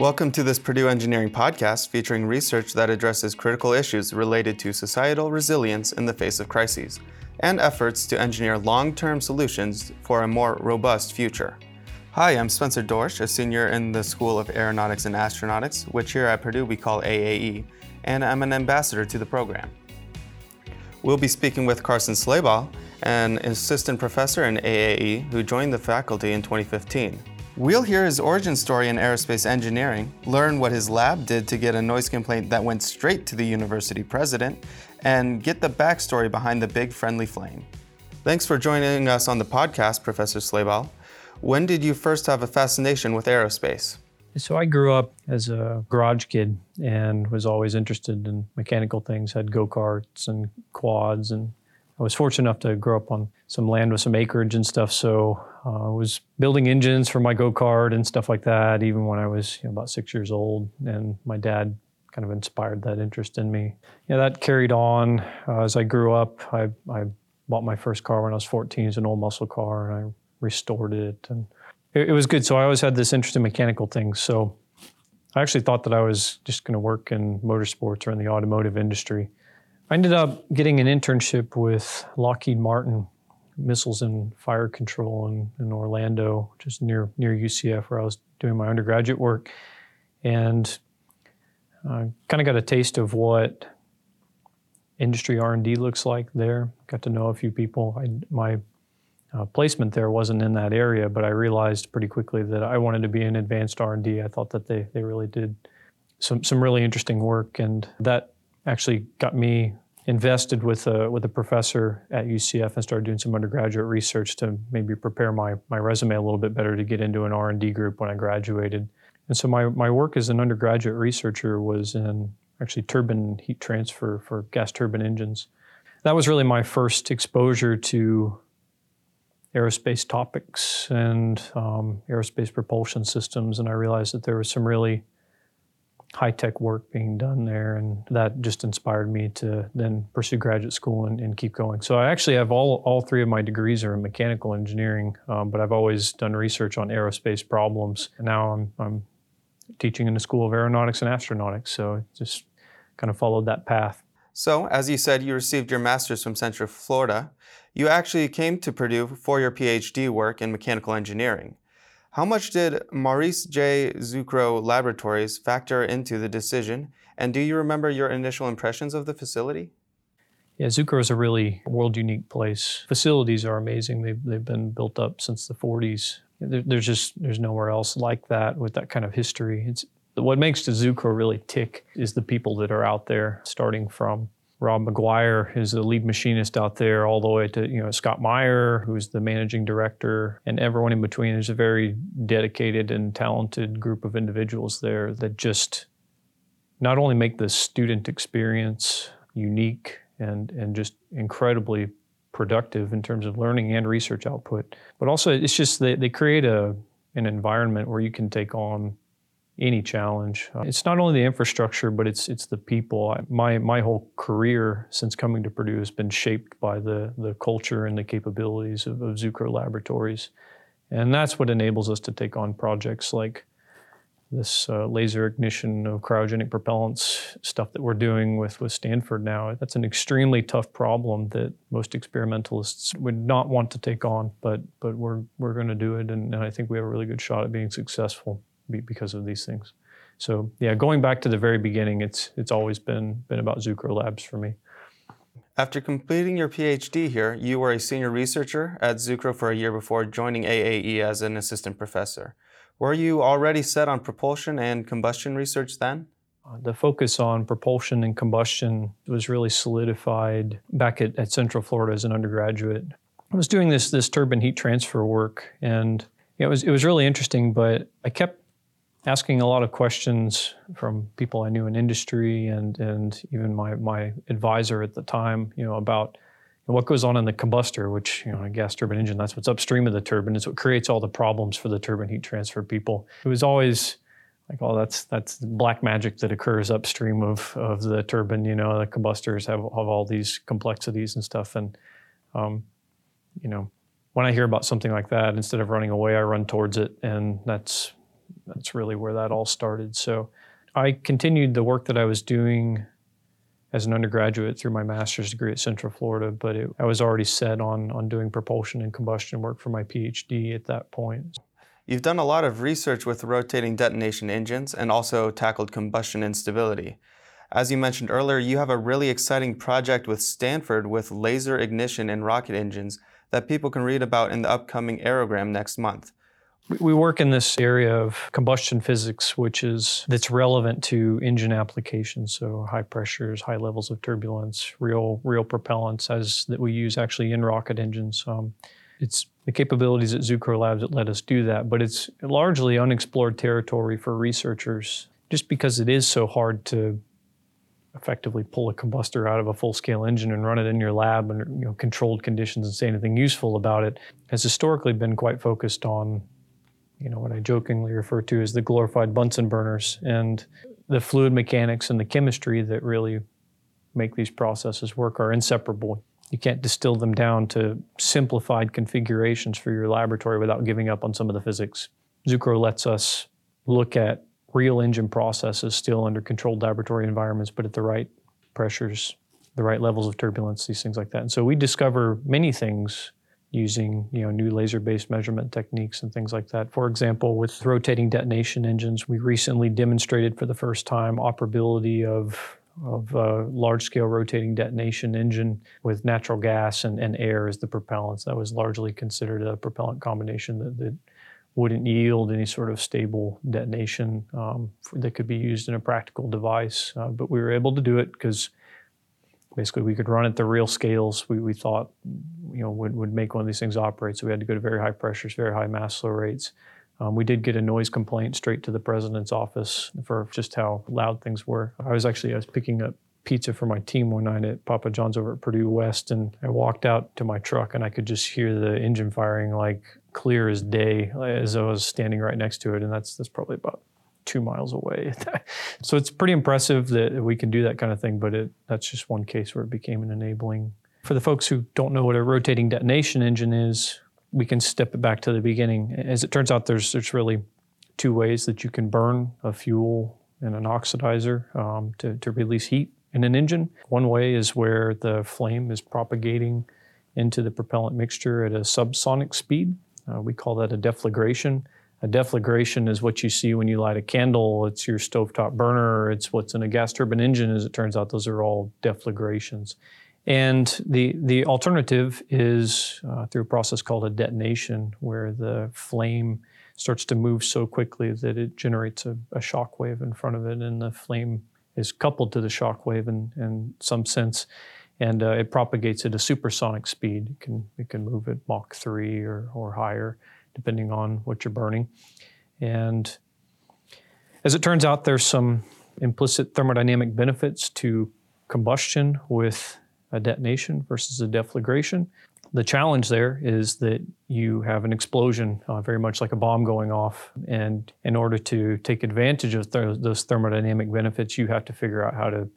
Welcome to this Purdue Engineering podcast featuring research that addresses critical issues related to societal resilience in the face of crises and efforts to engineer long term solutions for a more robust future. Hi, I'm Spencer Dorsch, a senior in the School of Aeronautics and Astronautics, which here at Purdue we call AAE, and I'm an ambassador to the program. We'll be speaking with Carson Slabaugh, an assistant professor in AAE who joined the faculty in 2015. We'll hear his origin story in aerospace engineering, learn what his lab did to get a noise complaint that went straight to the university president, and get the backstory behind the big friendly flame. Thanks for joining us on the podcast, Professor Slabaugh. When did you first have a fascination with aerospace? So I grew up as a garage kid and was always interested in mechanical things. Had go karts and quads, and I was fortunate enough to grow up on some land with some acreage and stuff. So uh, I was building engines for my go kart and stuff like that, even when I was you know, about six years old. And my dad kind of inspired that interest in me. Yeah, that carried on uh, as I grew up. I, I bought my first car when I was 14. It's an old muscle car, and I restored it and it, it was good. So I always had this interest in mechanical things. So I actually thought that I was just going to work in motorsports or in the automotive industry. I ended up getting an internship with Lockheed Martin Missiles and Fire Control in, in Orlando, just near near UCF, where I was doing my undergraduate work, and uh, kind of got a taste of what industry R&D looks like there. Got to know a few people. I, my uh, placement there wasn't in that area, but I realized pretty quickly that I wanted to be in advanced R&D. I thought that they, they really did some, some really interesting work, and that actually got me invested with a, with a professor at UCF and started doing some undergraduate research to maybe prepare my, my resume a little bit better to get into an R&D group when I graduated. And so my, my work as an undergraduate researcher was in actually turbine heat transfer for gas turbine engines. That was really my first exposure to aerospace topics and um, aerospace propulsion systems, and I realized that there was some really high tech work being done there, and that just inspired me to then pursue graduate school and, and keep going. So I actually have all all three of my degrees are in mechanical engineering, um, but I've always done research on aerospace problems. And now I'm I'm teaching in the School of Aeronautics and Astronautics, so just kind of followed that path. So, as you said, you received your master's from Central Florida. You actually came to Purdue for your PhD work in mechanical engineering. How much did Maurice J. Zucrow Laboratories factor into the decision? And do you remember your initial impressions of the facility? Yeah, Zucrow is a really world unique place. Facilities are amazing. They've, they've been built up since the 40s. There, there's just there's nowhere else like that with that kind of history. It's what makes the Zucrow really tick is the people that are out there, starting from Rob McGuire is the lead machinist out there, all the way to you know Scott Meyer, who's the managing director, and everyone in between. There's a very dedicated and talented group of individuals there that just not only make the student experience unique and and just incredibly productive in terms of learning and research output, but also it's just they, they create a an environment where you can take on any challenge. Uh, it's not only the infrastructure, but it's it's the people. My my whole career since coming to Purdue has been shaped by the the culture and the capabilities of, of Zucrow Laboratories, and that's what enables us to take on projects like this uh, laser ignition of cryogenic propellants stuff that we're doing with, with Stanford now. That's an extremely tough problem that most experimentalists would not want to take on, but but we're we're going to do it, and, and I think we have a really good shot at being successful because of these things. So yeah, going back to the very beginning, it's it's always been been about Zucrow Labs for me. After completing your PhD here, you were a senior researcher at Zucrow for a year before joining AAE as an assistant professor. Were you already set on propulsion and combustion research then? Uh, the focus on propulsion and combustion was really solidified back at, at Central Florida as an undergraduate. I was doing this this turbine heat transfer work, and it was it was really interesting. But I kept asking a lot of questions from people I knew in industry and and even my my advisor at the time, you know, about what goes on in the combustor, which you know, a gas turbine engine, that's what's upstream of the turbine, is what creates all the problems for the turbine heat transfer people. It was always like, oh, that's that's black magic that occurs upstream of of the turbine. You know, the combustors have have all these complexities and stuff, and um, you know, when I hear about something like that, instead of running away, I run towards it, and that's that's really where that all started. So I continued the work that I was doing as an undergraduate through my master's degree at Central Florida, but it, I was already set on, on doing propulsion and combustion work for my PhD at that point. You've done a lot of research with rotating detonation engines and also tackled combustion instability. As you mentioned earlier, you have a really exciting project with Stanford with laser ignition in rocket engines that people can read about in the upcoming aerogram next month. We work in this area of combustion physics, which is that's relevant to engine applications. So high pressures, high levels of turbulence, real real propellants as that we use actually in rocket engines. Um, it's the capabilities at Zucrow Labs that let us do that, but it's largely unexplored territory for researchers, just because it is so hard to effectively pull a combustor out of a full-scale engine and run it in your lab under you know, controlled conditions and say anything useful about it has historically been quite focused on you know what I jokingly refer to as the glorified Bunsen burners and the fluid mechanics and the chemistry that really make these processes work are inseparable. You can't distill them down to simplified configurations for your laboratory without giving up on some of the physics. Zucrow lets us look at real engine processes still under controlled laboratory environments, but at the right pressures, the right levels of turbulence, these things like that. And so we discover many things using you know new laser-based measurement techniques and things like that. For example, with rotating detonation engines, we recently demonstrated for the first time operability of of a large-scale rotating detonation engine with natural gas and, and air as the propellants. That was largely considered a propellant combination that, that wouldn't yield any sort of stable detonation um, that could be used in a practical device. Uh, but we were able to do it because basically we could run at the real scales we, we thought you know would, would make one of these things operate. So we had to go to very high pressures, very high mass flow rates. Um, we did get a noise complaint straight to the president's office for just how loud things were. I was actually I was picking up pizza for my team one night at Papa John's over at Purdue West, and I walked out to my truck and I could just hear the engine firing like clear as day as I was standing right next to it, and that's that's probably about two miles away. so it's pretty impressive that we can do that kind of thing, but it, that's just one case where it became an enabling. For the folks who don't know what a rotating detonation engine is, we can step it back to the beginning. As it turns out, there's there's really two ways that you can burn a fuel in an oxidizer um, to, to release heat in an engine. One way is where the flame is propagating into the propellant mixture at a subsonic speed. Uh, we call that a deflagration. A deflagration is what you see when you light a candle. It's your stovetop burner. It's what's in a gas turbine engine. As it turns out, those are all deflagrations. And the the alternative is uh, through a process called a detonation, where the flame starts to move so quickly that it generates a, a shock wave in front of it, and the flame is coupled to the shock wave in, in some sense, and uh, it propagates at a supersonic speed. It can it can move at Mach three or or higher depending on what you're burning. And as it turns out, there's some implicit thermodynamic benefits to combustion with a detonation versus a deflagration. The challenge there is that you have an explosion, uh, very much like a bomb going off. And in order to take advantage of th- those thermodynamic benefits, you have to figure out how to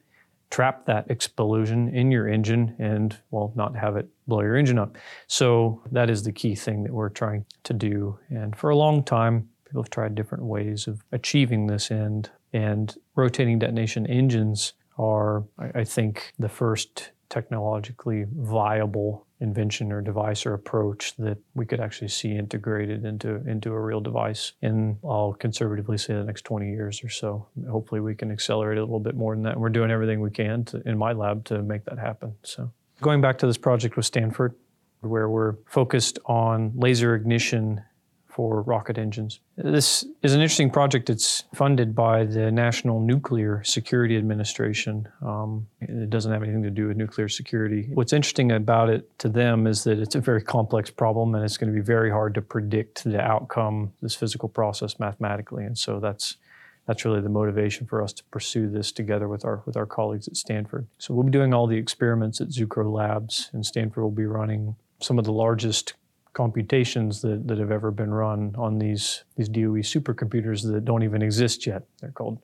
trap that explosion in your engine and, well, not have it blow your engine up. So that is the key thing that we're trying to do. And for a long time, people have tried different ways of achieving this end. And rotating detonation engines are, I, think, the first technologically viable invention or device or approach that we could actually see integrated into into a real device in I'll conservatively say the next 20 years or so. Hopefully we can accelerate a little bit more than that. And we're doing everything we can to, in my lab to make that happen. So going back to this project with Stanford where we're focused on laser ignition for rocket engines. This is an interesting project. It's funded by the National Nuclear Security Administration. Um, it doesn't have anything to do with nuclear security. What's interesting about it to them is that it's a very complex problem and it's going to be very hard to predict the outcome, this physical process mathematically. And so that's that's really the motivation for us to pursue this together with our with our colleagues at Stanford. So we'll be doing all the experiments at Zucrow Labs, and Stanford will be running some of the largest computations that, that have ever been run on these, these DOE supercomputers that don't even exist yet. They're called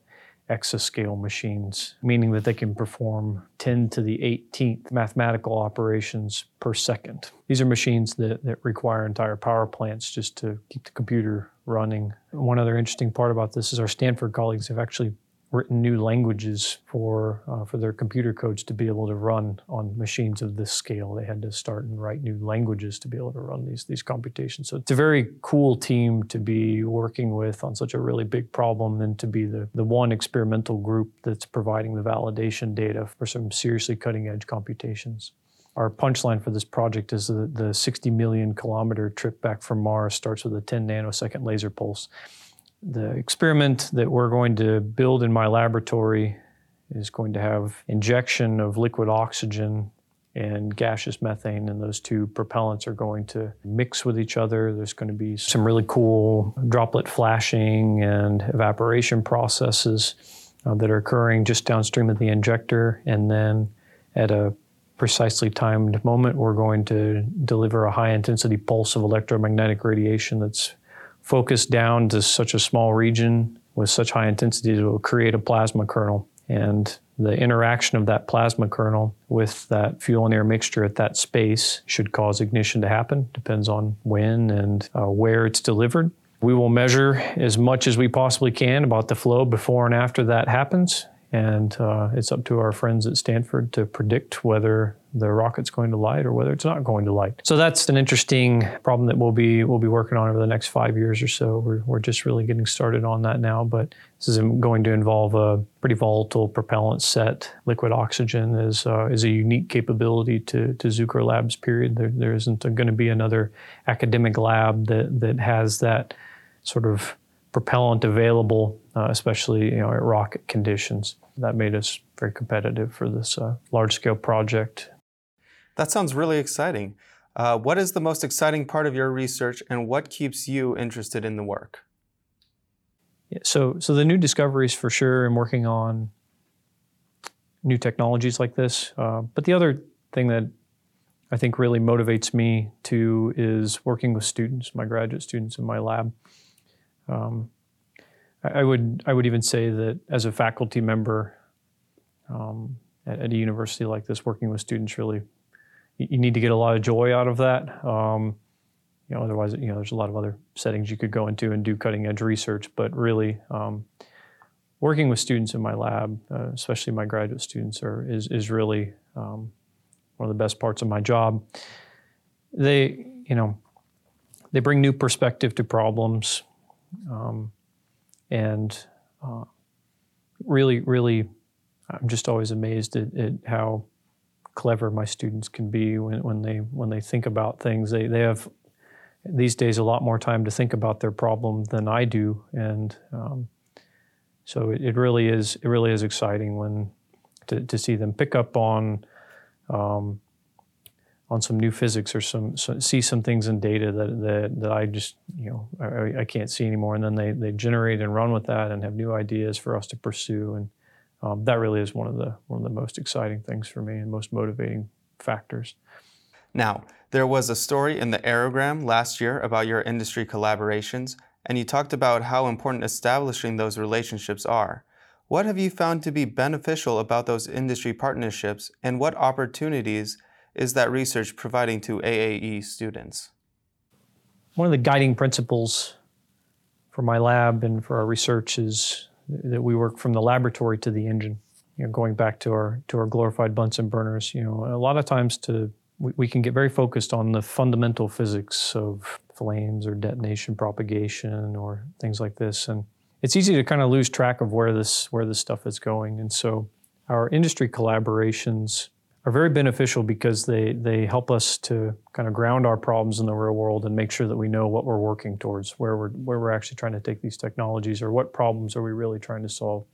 exascale machines, meaning that they can perform 10 to the 18th mathematical operations per second. These are machines that, that require entire power plants just to keep the computer running. One other interesting part about this is our Stanford colleagues have actually written new languages for uh, for their computer codes to be able to run on machines of this scale. They had to start and write new languages to be able to run these these computations. So it's a very cool team to be working with on such a really big problem, and to be the the one experimental group that's providing the validation data for some seriously cutting edge computations. Our punchline for this project is the, the 60 million kilometer trip back from Mars starts with a 10 nanosecond laser pulse the experiment that we're going to build in my laboratory is going to have injection of liquid oxygen and gaseous methane, and those two propellants are going to mix with each other. There's going to be some really cool droplet flashing and evaporation processes uh, that are occurring just downstream of the injector, and then at a precisely timed moment, we're going to deliver a high intensity pulse of electromagnetic radiation that's focused down to such a small region with such high intensity to create a plasma kernel. And the interaction of that plasma kernel with that fuel and air mixture at that space should cause ignition to happen. Depends on when and uh, where it's delivered. We will measure as much as we possibly can about the flow before and after that happens. And uh, it's up to our friends at Stanford to predict whether the rocket's going to light or whether it's not going to light. So that's an interesting problem that we'll be we'll be working on over the next five years or so. We're, we're just really getting started on that now, but this is going to involve a pretty volatile propellant set. Liquid oxygen is uh, is a unique capability to to Zucrow Labs. Period. There, there isn't going to be another academic lab that that has that sort of propellant available, uh, especially you know at rocket conditions. That made us very competitive for this uh, large scale project that sounds really exciting. Uh, what is the most exciting part of your research and what keeps you interested in the work? Yeah, so, so the new discoveries for sure, and working on new technologies like this. Uh, but the other thing that I think really motivates me to is working with students, my graduate students in my lab. Um, I, I, would I would even say that as a faculty member um, at, at, a university like this, working with students really you need to get a lot of joy out of that. Um, you know, otherwise, you know, there's a lot of other settings you could go into and do cutting edge research. But really, um, working with students in my lab, uh, especially my graduate students, are is is really um, one of the best parts of my job. They, you know, they bring new perspective to problems, um, and uh, really, really, I'm just always amazed at, at how clever my students can be when, when they when they think about things. They they have these days a lot more time to think about their problem than I do, and um, so it, it, really is it really is exciting when to, to see them pick up on um, on some new physics or some, see some things in data that that, that I just you know I, I can't see anymore, and then they they generate and run with that and have new ideas for us to pursue. And um, that really is one of the one of the most exciting things for me and most motivating factors. Now, there was a story in the Aerogram last year about your industry collaborations, and you talked about how important establishing those relationships are. What have you found to be beneficial about those industry partnerships, and what opportunities is that research providing to AAE students? One of the guiding principles for my lab and for our research is that we work from the laboratory to the engine. You know, going back to our to our glorified Bunsen burners, you know, a lot of times to we, we can get very focused on the fundamental physics of flames or detonation propagation or things like this, and it's easy to kind of lose track of where this where this stuff is going. And so, our industry collaborations are very beneficial because they they help us to kind of ground our problems in the real world and make sure that we know what we're working towards, where we're where we're actually trying to take these technologies, or what problems are we really trying to solve.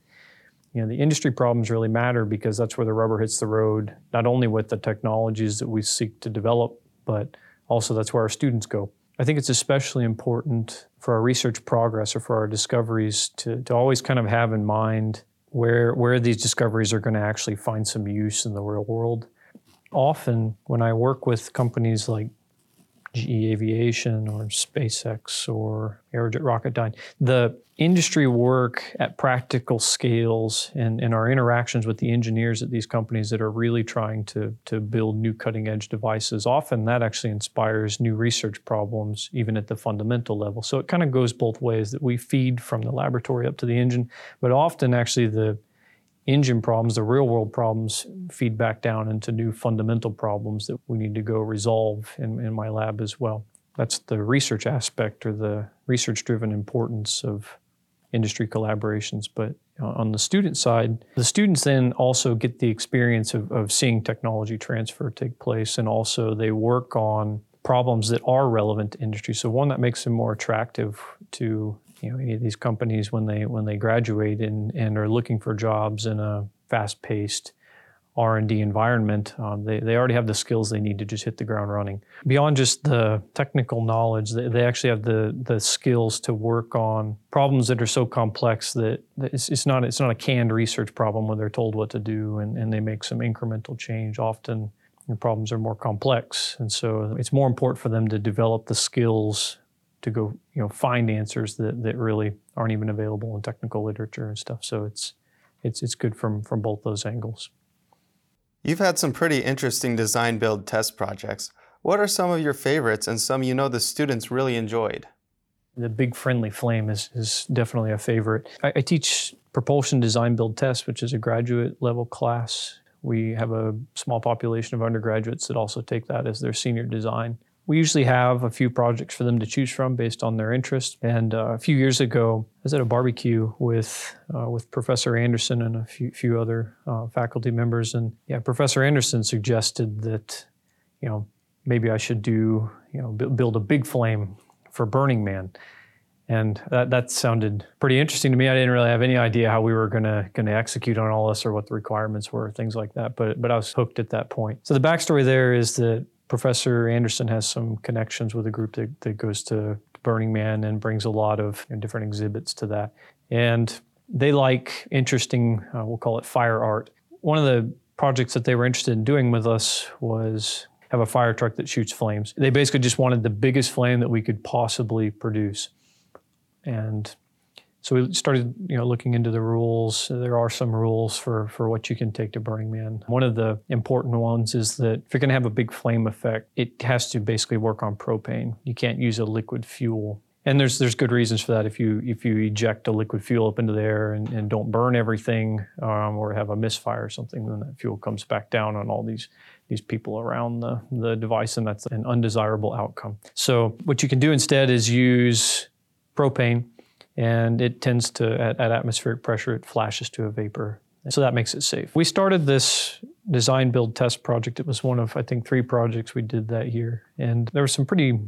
You know, the industry problems really matter because that's where the rubber hits the road. Not only with the technologies that we seek to develop, but also that's where our students go. I think it's especially important for our research progress or for our discoveries to, to always kind of have in mind where where these discoveries are going to actually find some use in the real world. Often, when I work with companies like GE Aviation or SpaceX or Aerojet Rocketdyne. The industry work at practical scales and, and our interactions with the engineers at these companies that are really trying to, to build new cutting edge devices, often that actually inspires new research problems, even at the fundamental level. So it kind of goes both ways that we feed from the laboratory up to the engine, but often actually the engine problems, the real world problems, feed back down into new fundamental problems that we need to go resolve in, in my lab as well. That's the research aspect or the research driven importance of industry collaborations. But on the student side, the students then also get the experience of, of seeing technology transfer take place, and also they work on problems that are relevant to industry. So one that makes them more attractive to you know any of these companies when they when they graduate and, and are looking for jobs in a fast-paced R&D environment, um, they, they already have the skills they need to just hit the ground running. Beyond just the technical knowledge, they, they actually have the, the skills to work on problems that are so complex that, it's, it's, not, it's not a canned research problem where they're told what to do and, and they make some incremental change. Often the problems are more complex. And so it's more important for them to develop the skills to go, you know, find answers that, that really aren't even available in technical literature and stuff. So it's, it's, it's good from, from both those angles. You've had some pretty interesting design build test projects. What are some of your favorites and some you know the students really enjoyed? The Big Friendly Flame is, is definitely a favorite. I, I teach propulsion design build test, which is a graduate level class. We have a small population of undergraduates that also take that as their senior design we usually have a few projects for them to choose from based on their interest. And uh, a few years ago, I was at a barbecue with uh, with Professor Anderson and a few, few other uh, faculty members, and yeah, Professor Anderson suggested that you know maybe I should do you know build a big flame for Burning Man. And that, that sounded pretty interesting to me. I didn't really have any idea how we were gonna gonna execute on all this or what the requirements were, things like that. But but I was hooked at that point. So the backstory there is that Professor Anderson has some connections with a group that, that goes to Burning Man and brings a lot of you know, different exhibits to that. And they like interesting, uh, we'll call it fire art. One of the projects that they were interested in doing with us was have a fire truck that shoots flames. They basically just wanted the biggest flame that we could possibly produce. And so we started, you know, looking into the rules. There are some rules for for what you can take to Burning Man. One of the important ones is that if you're going to have a big flame effect, it has to basically work on propane. You can't use a liquid fuel. And there's there's good reasons for that. If you if you eject a liquid fuel up into the air and, and don't burn everything um, or have a misfire or something, then that fuel comes back down on all these these people around the, the device, and that's an undesirable outcome. So what you can do instead is use propane and it tends to, at, at, atmospheric pressure, it flashes to a vapor. So that makes it safe. We started this design build test project. It was one of, I think, three projects we did that year. And there was some pretty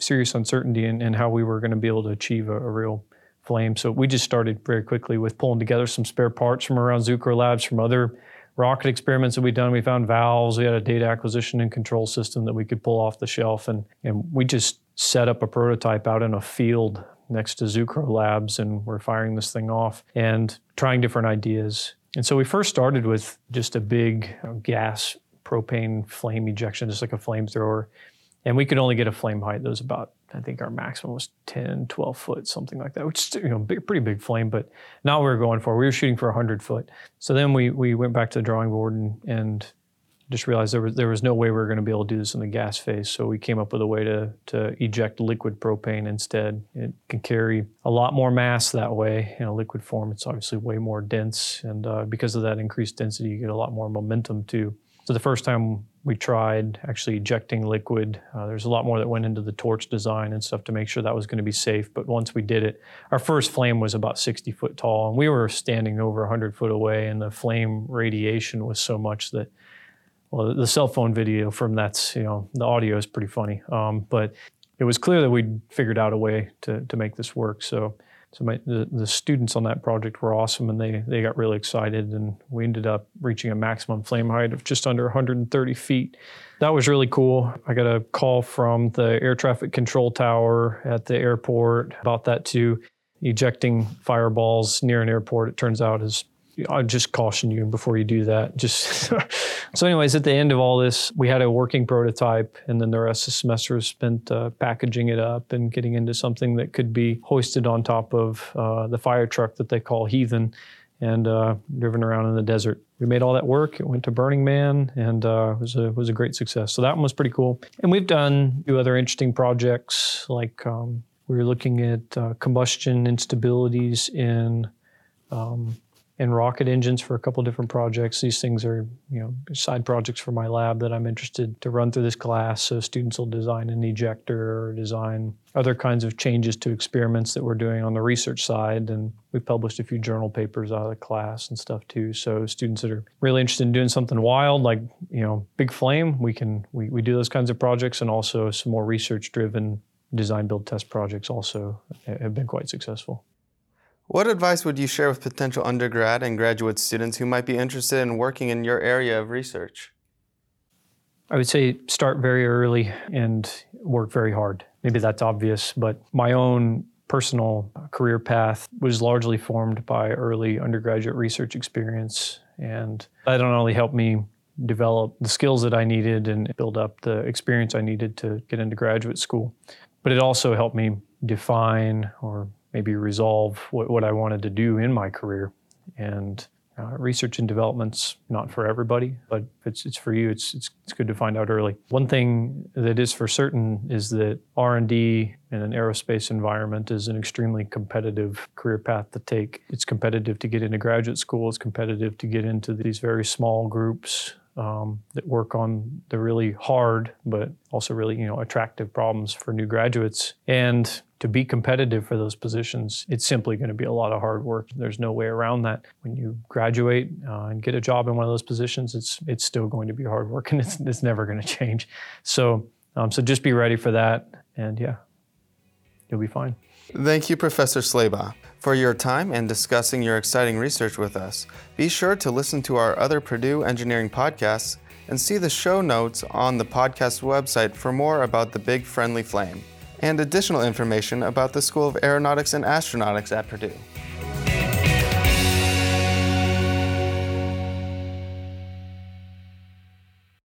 serious uncertainty in, in how we were going to be able to achieve a, a, real flame. So we just started very quickly with pulling together some spare parts from around Zucrow Labs, from other rocket experiments that we'd done. We found valves, we had a data acquisition and control system that we could pull off the shelf. And, and we just set up a prototype out in a field next to Zucrow Labs, and we're firing this thing off and trying different ideas. And so we first started with just a big gas propane flame ejection, just like a flamethrower. And we could only get a flame height that was about, I think our maximum was 10, 12 foot, something like that, which is you know, big, pretty big flame, but not what we were going for. We were shooting for 100 foot. So then we, we went back to the drawing board and, and just realized there was there was no way we were going to be able to do this in the gas phase. So we came up with a way to to eject liquid propane instead. It can carry a lot more mass that way in a liquid form. It's obviously way more dense, and uh, because of that increased density, you get a lot more momentum too. So the first time we tried actually ejecting liquid, uh, there's a lot more that went into the torch design and stuff to make sure that was going to be safe. But once we did it, our first flame was about 60 foot tall, and we were standing over 100 foot away, and the flame radiation was so much that well, the cell phone video from that's, you know, the audio is pretty funny. Um, but it was clear that we'd figured out a way to, to make this work. So, so my, the, the students on that project were awesome and they, they got really excited and we ended up reaching a maximum flame height of just under 130 feet. That was really cool. I got a call from the air traffic control tower at the airport about that too. Ejecting fireballs near an airport, it turns out, is I'll just caution you before you do that. Just so, anyways, at the end of all this, we had a working prototype, and then the rest of the semester was spent uh, packaging it up and getting into something that could be hoisted on top of uh, the fire truck that they call Heathen, and uh, driven around in the desert. We made all that work. It went to Burning Man, and uh, was a was a great success. So that one was pretty cool. And we've done a few other interesting projects, like um, we were looking at uh, combustion instabilities in um, in rocket engines for a couple different projects. These things are, you know, side projects for my lab that I'm interested to run through this class. So students will design an ejector or design other kinds of changes to experiments that we're doing on the research side. And we've published a few journal papers out of the class and stuff too. So students that are really interested in doing something wild, like, you know, big flame, we can we, we do those kinds of projects and also some more research driven design build test projects also have been quite successful. What advice would you share with potential undergrad and graduate students who might be interested in working in your area of research? I would say start very early and work very hard. Maybe that's obvious, but my own personal career path was largely formed by early undergraduate research experience. And that not only helped me develop the skills that I needed and build up the experience I needed to get into graduate school, but it also helped me define or maybe resolve what, what I wanted to do in my career. And uh, research and development's not for everybody, but it's, it's for you, it's, it's, it's good to find out early. One thing that is for certain is that R&D in an aerospace environment is an extremely competitive career path to take. It's competitive to get into graduate school. It's competitive to get into these very small groups um, that work on the really hard but also really you know attractive problems for new graduates. And to be competitive for those positions it's simply going to be a lot of hard work. There's no way around that. When you graduate uh, and get a job in one of those positions it's it's still going to be hard work and it's, it's never going to change. So um, so just be ready for that and yeah you'll be fine Thank you, Professor Slabaugh, for your time and discussing your exciting research with us. Be sure to listen to our other Purdue engineering podcasts and see the show notes on the podcast website for more about the Big Friendly Flame and additional information about the School of Aeronautics and Astronautics at Purdue.